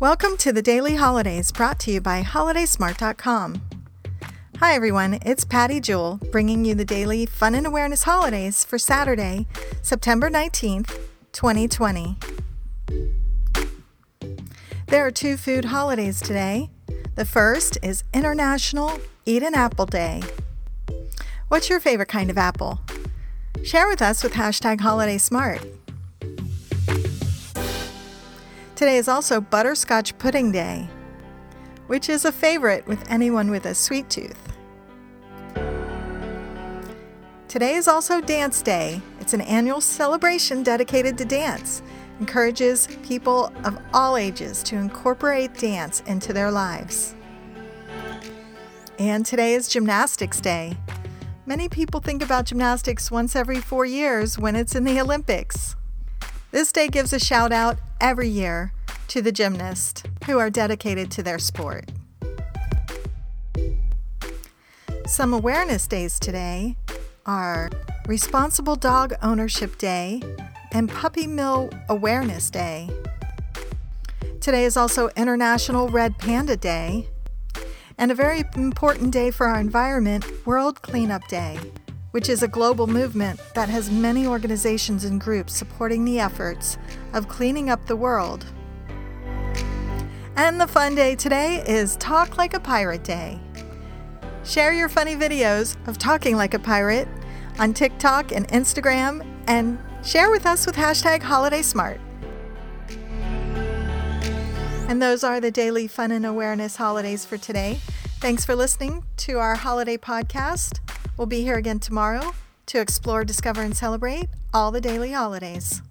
Welcome to the Daily Holidays brought to you by HolidaySmart.com. Hi everyone, it's Patty Jewell bringing you the daily Fun and Awareness Holidays for Saturday, September 19th, 2020. There are two food holidays today. The first is International Eat an Apple Day. What's your favorite kind of apple? Share with us with hashtag HolidaySmart. Today is also Butterscotch Pudding Day, which is a favorite with anyone with a sweet tooth. Today is also Dance Day. It's an annual celebration dedicated to dance. Encourages people of all ages to incorporate dance into their lives. And today is Gymnastics Day. Many people think about gymnastics once every four years when it's in the Olympics. This day gives a shout out every year to the gymnasts who are dedicated to their sport. Some awareness days today are Responsible Dog Ownership Day and Puppy Mill Awareness Day. Today is also International Red Panda Day and a very important day for our environment, World Cleanup Day which is a global movement that has many organizations and groups supporting the efforts of cleaning up the world. And the fun day today is Talk Like a Pirate Day. Share your funny videos of talking like a pirate on TikTok and Instagram and share with us with hashtag HolidaySmart. And those are the daily fun and awareness holidays for today. Thanks for listening to our holiday podcast. We'll be here again tomorrow to explore, discover, and celebrate all the daily holidays.